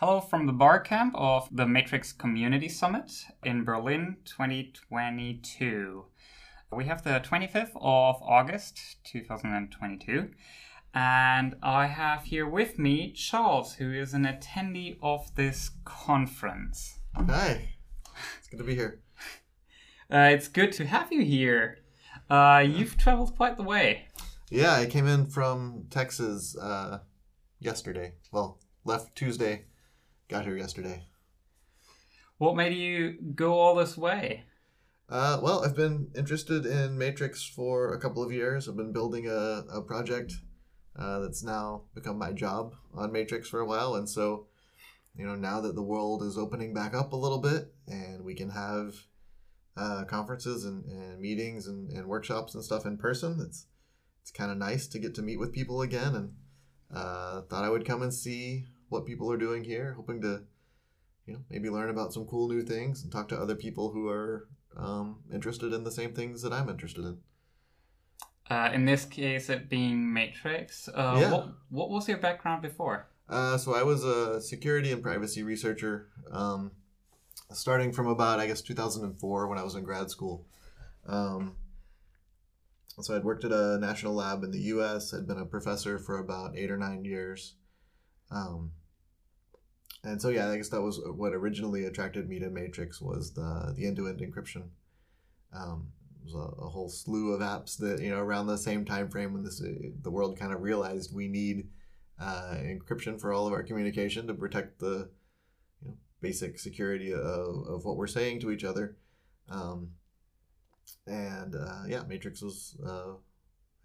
Hello from the bar camp of the Matrix Community Summit in Berlin 2022. We have the 25th of August 2022, and I have here with me Charles, who is an attendee of this conference. Hi, it's good to be here. Uh, it's good to have you here. Uh, you've traveled quite the way. Yeah, I came in from Texas uh, yesterday. Well, left Tuesday, got here yesterday. What made you go all this way? Uh, well, I've been interested in Matrix for a couple of years. I've been building a, a project uh, that's now become my job on Matrix for a while. And so, you know, now that the world is opening back up a little bit and we can have uh, conferences and, and meetings and, and workshops and stuff in person, it's, it's kind of nice to get to meet with people again. And uh, thought I would come and see what people are doing here, hoping to, you know, maybe learn about some cool new things and talk to other people who are um, interested in the same things that I'm interested in. Uh, in this case, it being Matrix. Uh, Yeah. what, what was your background before? Uh, so I was a security and privacy researcher, um, starting from about I guess 2004 when I was in grad school. Um, so I'd worked at a national lab in the U.S. I'd been a professor for about eight or nine years, um, and so yeah, I guess that was what originally attracted me to Matrix was the the end-to-end encryption. Um, it was a, a whole slew of apps that you know around the same time frame when this the world kind of realized we need uh, encryption for all of our communication to protect the you know, basic security of, of what we're saying to each other. Um, and uh, yeah, Matrix was, uh,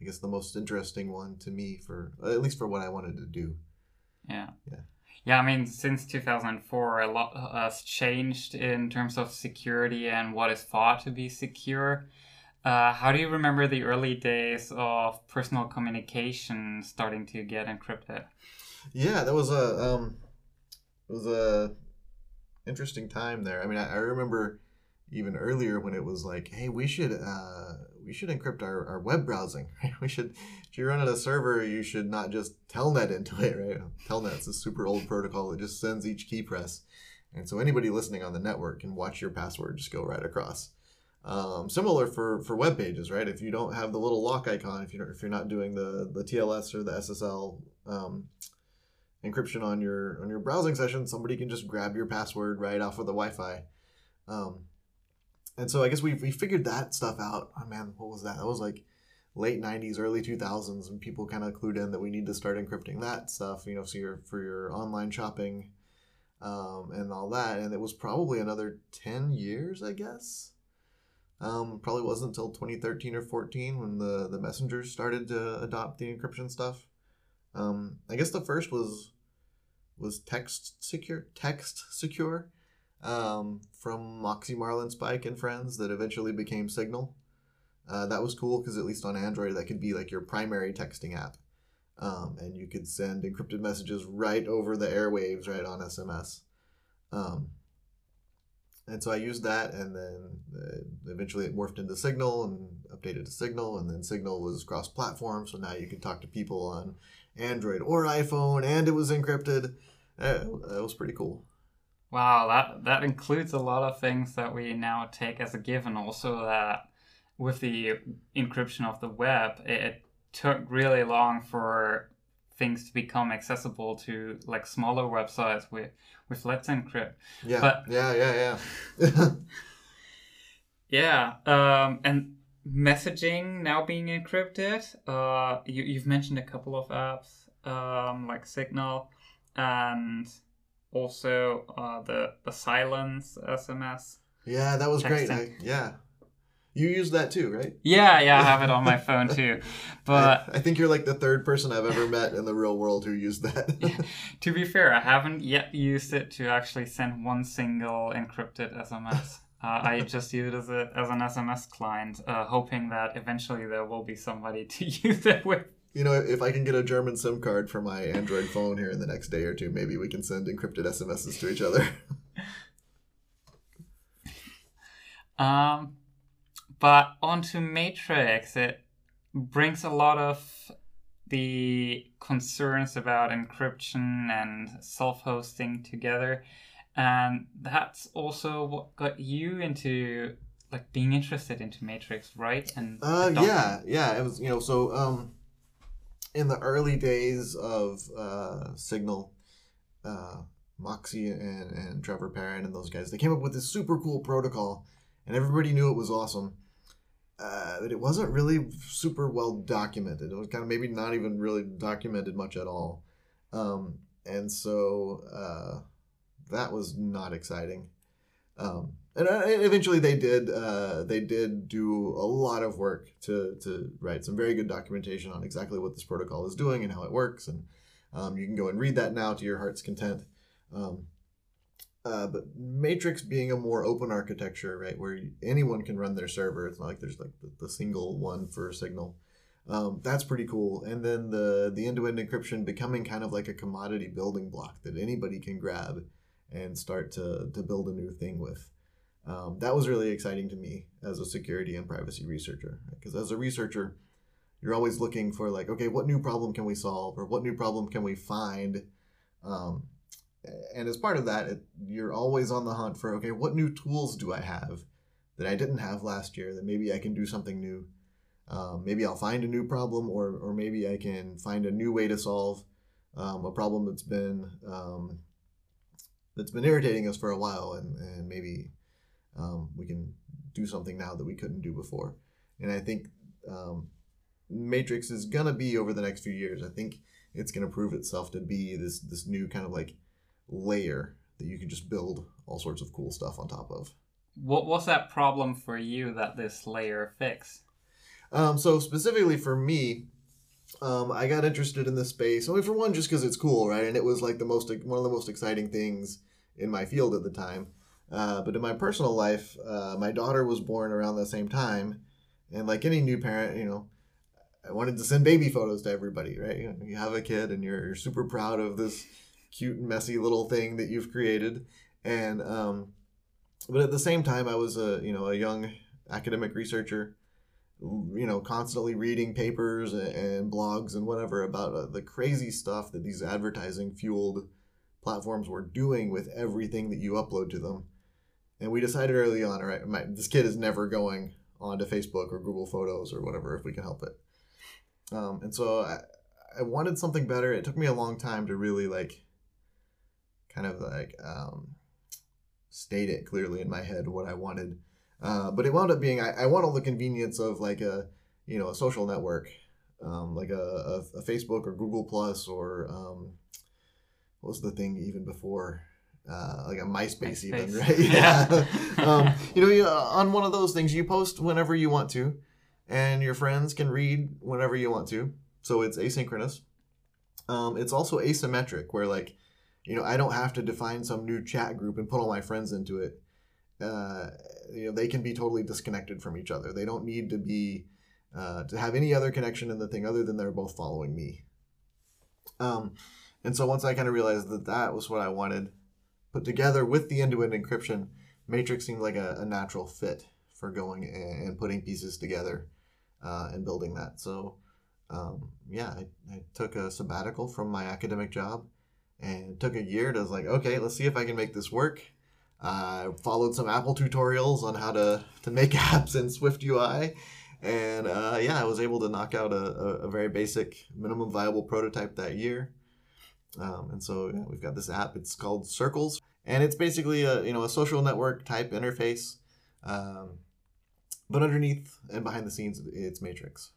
I guess, the most interesting one to me for at least for what I wanted to do. Yeah. Yeah. Yeah, I mean, since 2004, a lot has changed in terms of security and what is thought to be secure. Uh, how do you remember the early days of personal communication starting to get encrypted? Yeah, that was a um, it was a interesting time there. I mean, I, I remember even earlier when it was like, hey, we should uh, we should encrypt our, our web browsing. we should if you run at a server, you should not just telnet into it, right? Telnet's a super old protocol that just sends each key press, and so anybody listening on the network can watch your password just go right across. Um, similar for for web pages, right? If you don't have the little lock icon, if you if you're not doing the the TLS or the SSL um, encryption on your on your browsing session, somebody can just grab your password right off of the Wi-Fi. Um, and so I guess we we figured that stuff out. Oh man, what was that? That was like late '90s, early 2000s, and people kind of clued in that we need to start encrypting that stuff. You know, so your for your online shopping um, and all that. And it was probably another 10 years, I guess. Um, probably wasn't until 2013 or 14 when the the messengers started to adopt the encryption stuff. Um, I guess the first was was TextSecure text secure um, from Moxie Marlinspike and friends that eventually became Signal. Uh, that was cool because at least on Android that could be like your primary texting app, um, and you could send encrypted messages right over the airwaves right on SMS. Um, and so I used that, and then uh, eventually it morphed into Signal and updated to Signal, and then Signal was cross-platform, so now you could talk to people on Android or iPhone, and it was encrypted. Uh, that was pretty cool. Wow, that that includes a lot of things that we now take as a given. Also, that with the encryption of the web, it, it took really long for things to become accessible to like smaller websites with with Let's Encrypt. Yeah, But- yeah, yeah, yeah. Yeah, um, and messaging now being encrypted. Uh, you you've mentioned a couple of apps um, like Signal, and also uh, the the Silence SMS. yeah, that was great. I, yeah, you use that too, right? Yeah, yeah, I have it on my phone too. But I, I think you're like the third person I've ever met in the real world who used that. to be fair, I haven't yet used it to actually send one single encrypted SMS. Uh, I just use it as, a, as an SMS client, uh, hoping that eventually there will be somebody to use it with. You know, if I can get a German SIM card for my Android phone here in the next day or two, maybe we can send encrypted SMSs to each other. Um, but onto Matrix, it brings a lot of the concerns about encryption and self-hosting together, and that's also what got you into like being interested into Matrix, right? And Uh, yeah, yeah. It was you know so um, in the early days of uh, Signal, uh, Moxie and, and Trevor Perrin and those guys, they came up with this super cool protocol, and everybody knew it was awesome. Uh, but it wasn't really super well documented. It was kind of maybe not even really documented much at all. Um, and so uh, that was not exciting. Um, and uh, eventually they did uh, they did do a lot of work to, to write some very good documentation on exactly what this protocol is doing and how it works. And um, you can go and read that now to your heart's content. Um, uh, but matrix being a more open architecture right where anyone can run their server it's not like there's like the, single one for signal um, that's pretty cool. And then the the end-to-end encryption becoming kind of like a commodity building block that anybody can grab and start to, to build a new thing with. Um, that was really exciting to me as a security and privacy researcher because as a researcher you're always looking for like okay what new problem can we solve or what new problem can we find? Um, and as part of that it, you're always on the hunt for okay what new tools do i have that i didn't have last year that maybe i can do something new? Um, maybe i'll find a new problem or, or maybe i can find a new way to solve um, a problem that's been um, that's been irritating us for a while and, and maybe um, we can do something now that we couldn't do before. And I think um, Matrix is gonna be over the next few years. I think it's gonna prove itself to be this this new kind of like layer that you can just build all sorts of cool stuff on top of. What was that problem for you that this layer fixed? Um, so specifically for me, um, I got interested in this space. only for one, just because it's cool, right? And it was like the most one of the most exciting things in my field at the time. Uh, but in my personal life, uh, my daughter was born around the same time, and like any new parent, you know, I wanted to send baby photos to everybody, right? You, know, you have a kid, and you're, you're super proud of this cute and messy little thing that you've created, and um, but at the same time, I was a you know a young academic researcher, you know, constantly reading papers and, blogs and whatever about uh, the crazy stuff that these advertising fueled platforms were doing with everything that you upload to them. And we decided early on, all right, my, this kid is never going onto Facebook or Google Photos or whatever if we can help it. Um, and so I, I wanted something better. It took me a long time to really like, kind of like um, state it clearly in my head what I wanted. Uh, but it wound up being I, I want all the convenience of like a you know a social network, um, like a, a, a Facebook or Google Plus or um, what was the thing even before uh, like a MySpace, even, right? Yeah. um, you know, you, on one of those things, you post whenever you want to, and your friends can read whenever you want to. So it's asynchronous. Um, it's also asymmetric, where like, you know, I don't have to define some new chat group and put all my friends into it. Uh, you know, they can be totally disconnected from each other. They don't need to be uh, to have any other connection in the thing other than they're both following me. Um, and so once I kind of realized that that was what I wanted, put together with the end-to-end encryption, Matrix seemed like a, a natural fit for going and, putting pieces together uh, and building that. So um, yeah, I, I took a sabbatical from my academic job and took a year to like, okay, let's see if I can make this work. I followed some Apple tutorials on how to, to make apps in SwiftUI. And uh, yeah, I was able to knock out a, a, very basic minimum viable prototype that year. Um, and so yeah, we've got this app. It's called Circles, and it's basically a you know a social network type interface, um, but underneath and behind the scenes, it's Matrix.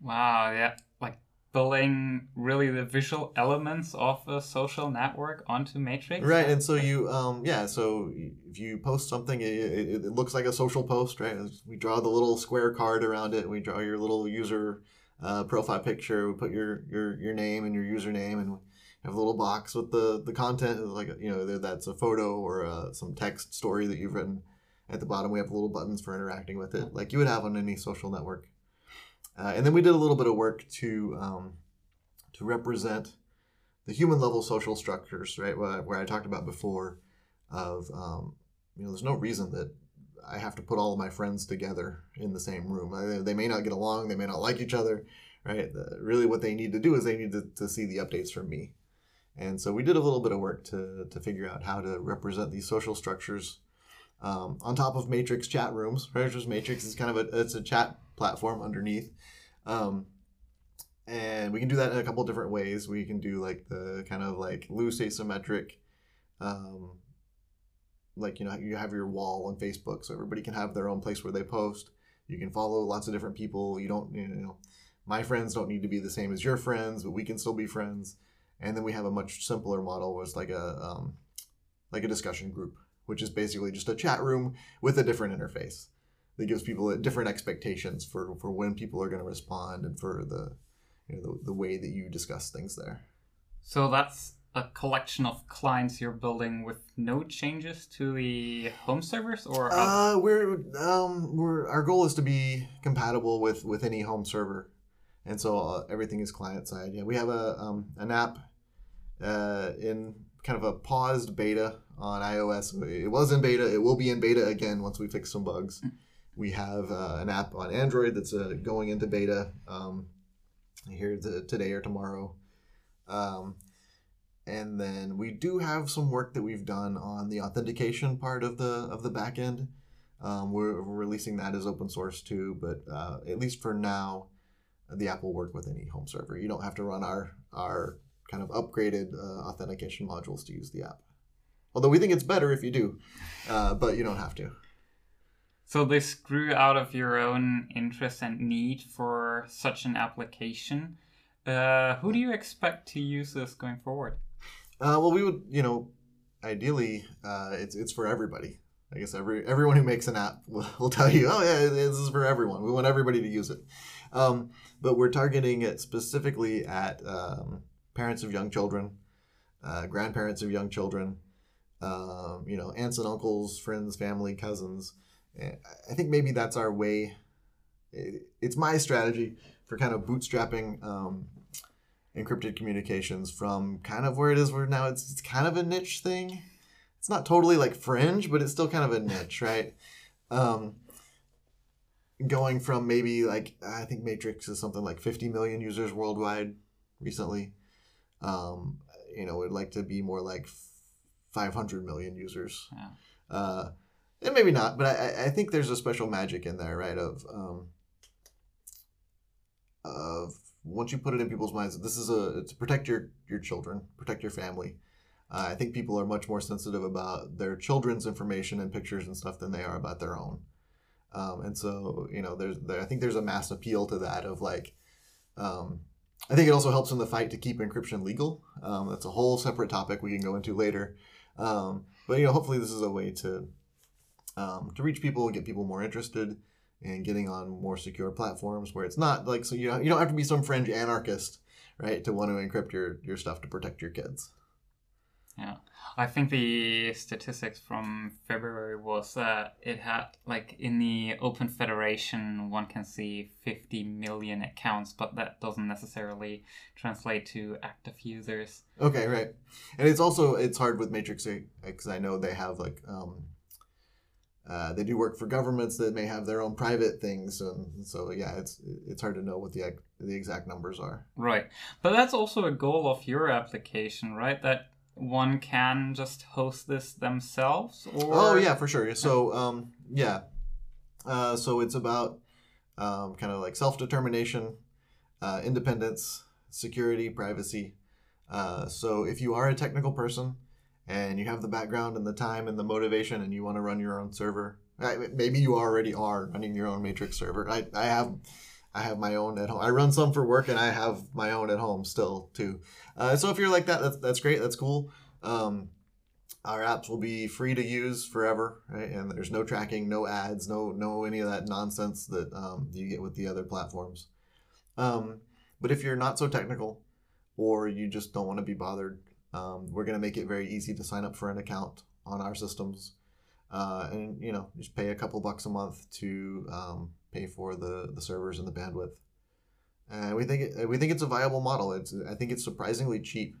Wow, yeah, like building really the visual elements of a social network onto Matrix. Right, and so you um yeah, so if you post something, it, it, it looks like a social post, right? We draw the little square card around it. We draw your little user uh, profile picture. We put your your your name and your username and. have a little box with the the content like you know either that's a photo or uh, some text story that you've written at the bottom we have little buttons for interacting with it like you would have on any social network uh, and then we did a little bit of work to um, to represent the human level social structures right where, where i talked about before of um, you know there's no reason that i have to put all of my friends together in the same room they may not get along they may not like each other right? The, really, what they need to do is they need to, to see the updates from me. And so we did a little bit of work to, to figure out how to represent these social structures um, on top of Matrix chat rooms. Right? Matrix is kind of a it's a chat platform underneath, um, and we can do that in a couple different ways. We can do like the kind of like loose asymmetric, um, like you know you have your wall on Facebook, so everybody can have their own place where they post. You can follow lots of different people. You don't you know my friends don't need to be the same as your friends, but we can still be friends. And then we have a much simpler model, was like a um, like a discussion group, which is basically just a chat room with a different interface that gives people different expectations for for when people are going to respond and for the you know the, the way that you discuss things there. So that's a collection of clients you're building with no changes to the home servers, or uh, we're um, we're our goal is to be compatible with with any home server and so uh, everything is client side. Yeah, we have a um, an app uh, in kind of a paused beta on iOS. It was in beta. It will be in beta again once we fix some bugs. We have uh, an app on Android that's uh, going into beta um, here today or tomorrow. Um, and then we do have some work that we've done on the authentication part of the of the backend. Um, we're, we're, releasing that as open source too, but uh, at least for now, the app will work with any home server. You don't have to run our our kind of upgraded uh, authentication modules to use the app. Although we think it's better if you do, uh, but you don't have to. So this grew out of your own interest and need for such an application. Uh, who do you expect to use this going forward? Uh, well, we would, you know, ideally, uh, it's it's for everybody. I guess every everyone who makes an app will, will tell you, oh yeah, this is for everyone. We want everybody to use it. Um, but we're targeting it specifically at um, parents of young children, uh, grandparents of young children, um, you know, aunts and uncles, friends, family, cousins. I think maybe that's our way. It's my strategy for kind of bootstrapping um, encrypted communications from kind of where it is where now it's, it's kind of a niche thing. It's not totally like fringe, but it's still kind of a niche, right? Um, going from maybe like I think Matrix is something like 50 million users worldwide recently. Um, you know, would like to be more like 500 million users. Yeah. Uh, and maybe not, but I, I think there's a special magic in there, right? Of um, of once you put it in people's minds, this is a to protect your your children, protect your family. Uh, I think people are much more sensitive about their children's information and pictures and stuff than they are about their own. Um, and so, you know, there's there, I think there's a mass appeal to that of like, um, I think it also helps in the fight to keep encryption legal. Um, that's a whole separate topic we can go into later. Um, but you know, hopefully this is a way to um, to reach people, get people more interested in getting on more secure platforms where it's not like so you know, you don't have to be some fringe anarchist, right, to want to encrypt your your stuff to protect your kids. Yeah. I think the statistics from February was that it had like in the Open Federation one can see 50 million accounts, but that doesn't necessarily translate to active users. Okay, right. And it's also it's hard with Matrix because I know they have like um, uh, they do work for governments that may have their own private things, and so yeah, it's it's hard to know what the the exact numbers are. Right, but that's also a goal of your application, right? That one can just host this themselves or oh yeah for sure so um, yeah uh, so it's about um, kind of like self-determination uh, independence security privacy uh, so if you are a technical person and you have the background and the time and the motivation and you want to run your own server maybe you already are running your own matrix server i, I have I have my own at home. I run some for work, and I have my own at home still too. Uh, so if you're like that, that's that's great. That's cool. Um, our apps will be free to use forever, right? And there's no tracking, no ads, no no any of that nonsense that um, you get with the other platforms. Um, but if you're not so technical, or you just don't want to be bothered, um, we're going to make it very easy to sign up for an account on our systems, uh, and you know just pay a couple bucks a month to um, pay for the the servers and the bandwidth. And we think it, we think it's a viable model. It's I think it's surprisingly cheap.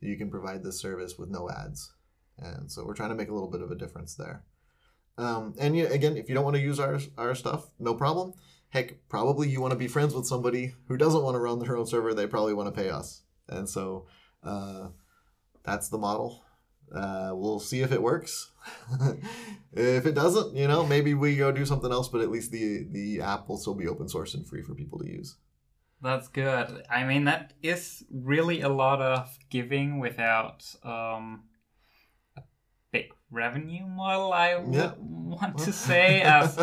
You can provide this service with no ads, and so we're trying to make a little bit of a difference there. Um, and you, again, if you don't want to use our our stuff, no problem. heck, probably you want to be friends with somebody who doesn't want to run their own server. They probably want to pay us, and so uh, that's the model. Uh, we'll see if it works. if it doesn't, you know, maybe we go do something else. But at least the the app will still be open source and free for people to use. That's good. I mean, that is really a lot of giving without um, a big revenue model. I Yeah. want to say, as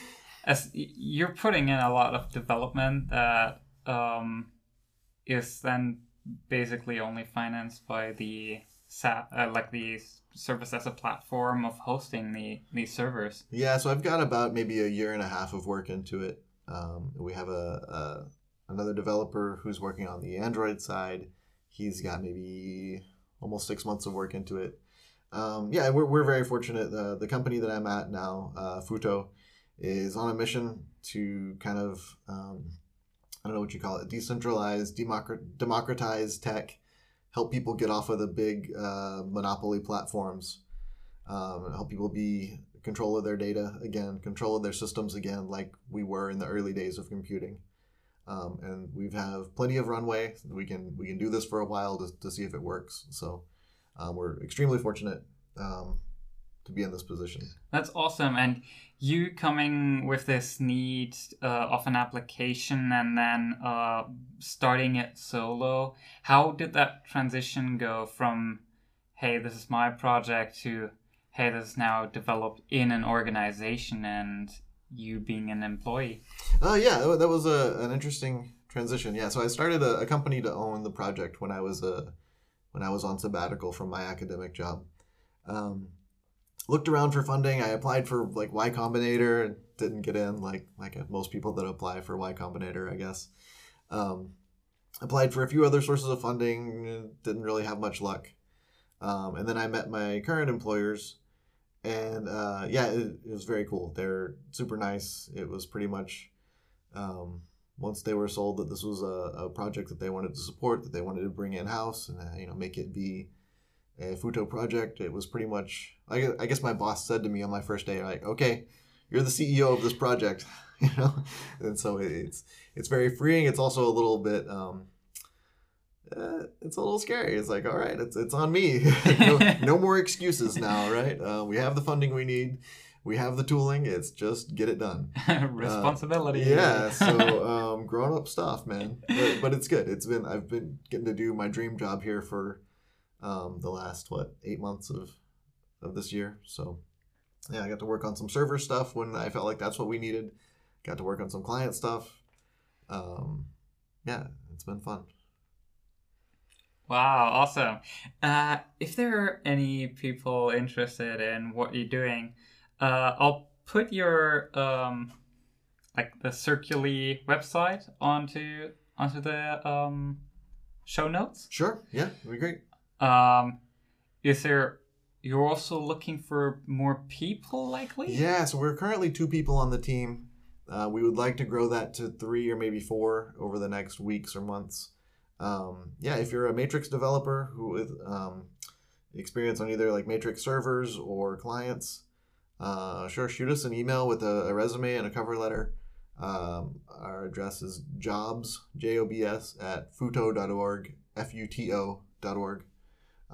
as you're putting in a lot of development that um, is then basically only financed by the sa- uh, like the service as a platform of hosting the these servers. Yeah, so I've got about maybe a year and a half of work into it. Um, we have a, a another developer who's working on the Android side. He's got maybe almost six months of work into it. Um, yeah, we're, we're very fortunate. The, the company that I'm at now, uh, Futo, is on a mission to kind of um, I don't know what you call it, decentralized, democrat- democratize tech, help people get off of the big uh, monopoly platforms, um, help people be control of their data again, control of their systems again, like we were in the early days of computing. Um, and we have plenty of runway. We can we can do this for a while to, to see if it works. So um, we're extremely fortunate um, to be in this position. That's awesome. And you coming with this need uh, of an application and then uh, starting it solo, how did that transition go from, hey, this is my project to, hey, this is now developed in an organization and you being an employee? Uh, yeah, that was a, an interesting transition. Yeah, so I started a, a company to own the project when I was a when I was on sabbatical from my academic job. Um, looked around for funding. I applied for like Y Combinator and didn't get in, like like most people that apply for Y Combinator, I guess. Um, applied for a few other sources of funding, didn't really have much luck. Um, and then I met my current employers, and uh, yeah, it, it was very cool. They're super nice. It was pretty much um, once they were sold that this was a, a project that they wanted to support, that they wanted to bring in house, and uh, you know make it be a Futo project. It was pretty much. I guess, I guess my boss said to me on my first day, like, "Okay, you're the CEO of this project," you know, and so it's it's very freeing. It's also a little bit. Um, uh, it's a little scary. It's like, all right, it's it's on me. no, no more excuses now, right? Uh, we have the funding we need. We have the tooling. It's just get it done. Responsibility. Yeah, so um, grown up stuff, man. But, but it's good. It's been I've been getting to do my dream job here for um, the last what eight months of of this year. So yeah, I got to work on some server stuff when I felt like that's what we needed. Got to work on some client stuff. Um, yeah, it's been fun. Wow, awesome. Uh, if there are any people interested in what you're doing, uh, I'll put your um, like the Circuli website onto onto the um, show notes. Sure. Yeah, it'd be great. Um, is there? You're also looking for more people, likely. Yeah, so we're currently two people on the team. Uh, we would like to grow that to three or maybe four over the next weeks or months. Um, yeah, if you're a Matrix developer who with um, experience on either like Matrix servers or clients, uh, sure, shoot us an email with a, a resume and a cover letter. Um, our address is jobs, J O B S, at futo.org, F U T O.org.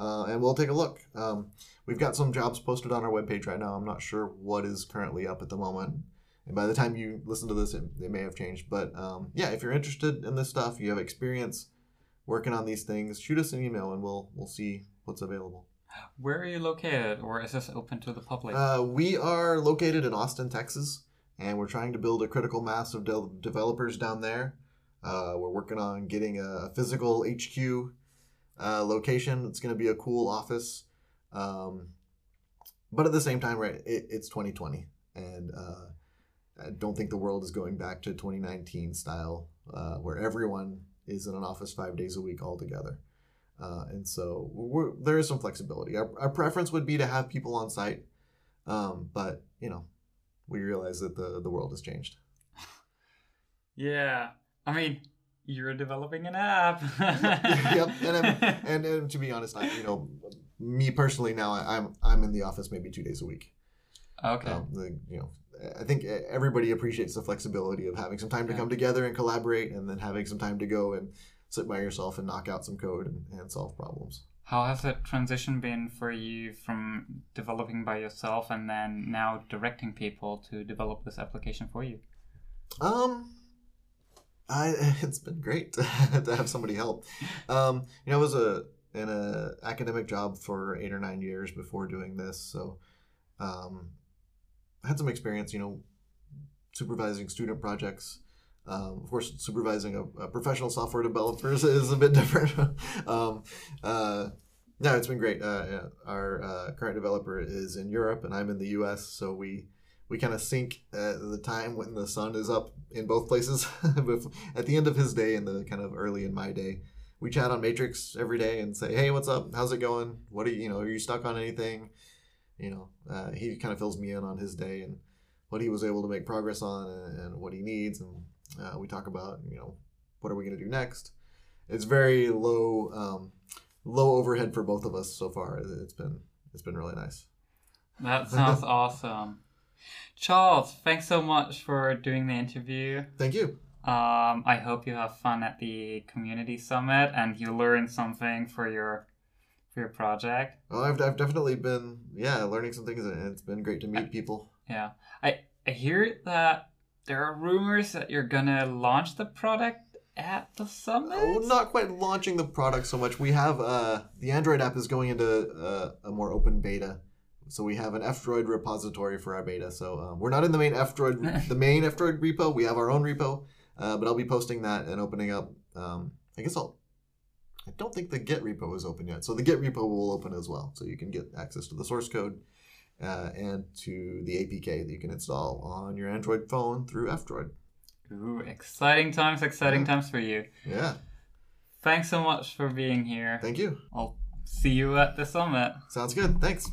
Uh, and we'll take a look. Um, we've got some jobs posted on our webpage right now. I'm not sure what is currently up at the moment. And by the time you listen to this, it, it may have changed. But um, yeah, if you're interested in this stuff, you have experience working on these things, shoot us an email and we'll we'll see what's available. Where are you located, or is this open to the public? Uh, we are located in Austin, Texas, and we're trying to build a critical mass of de- developers down there. Uh, we're working on getting a physical HQ uh, location. It's going to be a cool office. Um, but at the same time, right, it, it's 2020, and uh, I don't think the world is going back to 2019 style, uh, where everyone is in an office five days a week all together. Uh, and so there is some flexibility. Our, our preference would be to have people on site, um, but you know, we realize that the the world has changed. yeah, I mean, you're developing an app. yep, and, I'm, and and to be honest, I, you know, me personally now, I, I'm I'm in the office maybe two days a week. okay. Um, the, you know, I think everybody appreciates the flexibility of having some time to Yeah. come together and collaborate, and then having some time to go and sit by yourself and knock out some code and, and solve problems. How has that transition been for you from developing by yourself and then now directing people to develop this application for you? Um, I it's been great to have somebody help. Um, you know, I was a in a academic job for eight or nine years before doing this, so um, I had some experience. You know, supervising student projects. Um, of course, supervising a, a professional software developer is, is a bit different. um, uh, no, it's been great. Uh, our uh, current developer is in Europe, and I'm in the U.S., so we we kind of sync at the time when the sun is up in both places. At the end of his day and the kind of early in my day, we chat on Matrix every day and say, "Hey, what's up? How's it going? What are you? You know, are you stuck on anything?" You know, uh, he kind of fills me in on his day and what he was able to make progress on and, and what he needs, and uh, we talk about you know what are we going to do next. It's very low um, low overhead for both of us so far. It's been it's been really nice. That sounds awesome. Charles, thanks so much for doing the interview. Thank you. Um, I hope you have fun at the community summit and you learn something for your for your project. Well, I've, I've definitely been yeah learning some things and it's been great to meet people. Yeah, I I hear that there are rumors that you're gonna launch the product at the summit. Oh, not quite launching the product so much. We have uh, the Android app is going into uh, a more open beta, so we have an F-Droid repository for our beta. So um, we're not in the main F-Droid, the main F-Droid repo. We have our own repo, uh, but I'll be posting that and opening up. Um, I guess I'll. I don't think the Git repo is open yet, so the Git repo will open as well, so you can get access to the source code uh, and to the APK that you can install on your Android phone through F-Droid. Ooh, exciting times, exciting Yeah. times for you. Yeah, Thanks so much for being here. thank you. I'll see you at the summit. Sounds good. Thanks.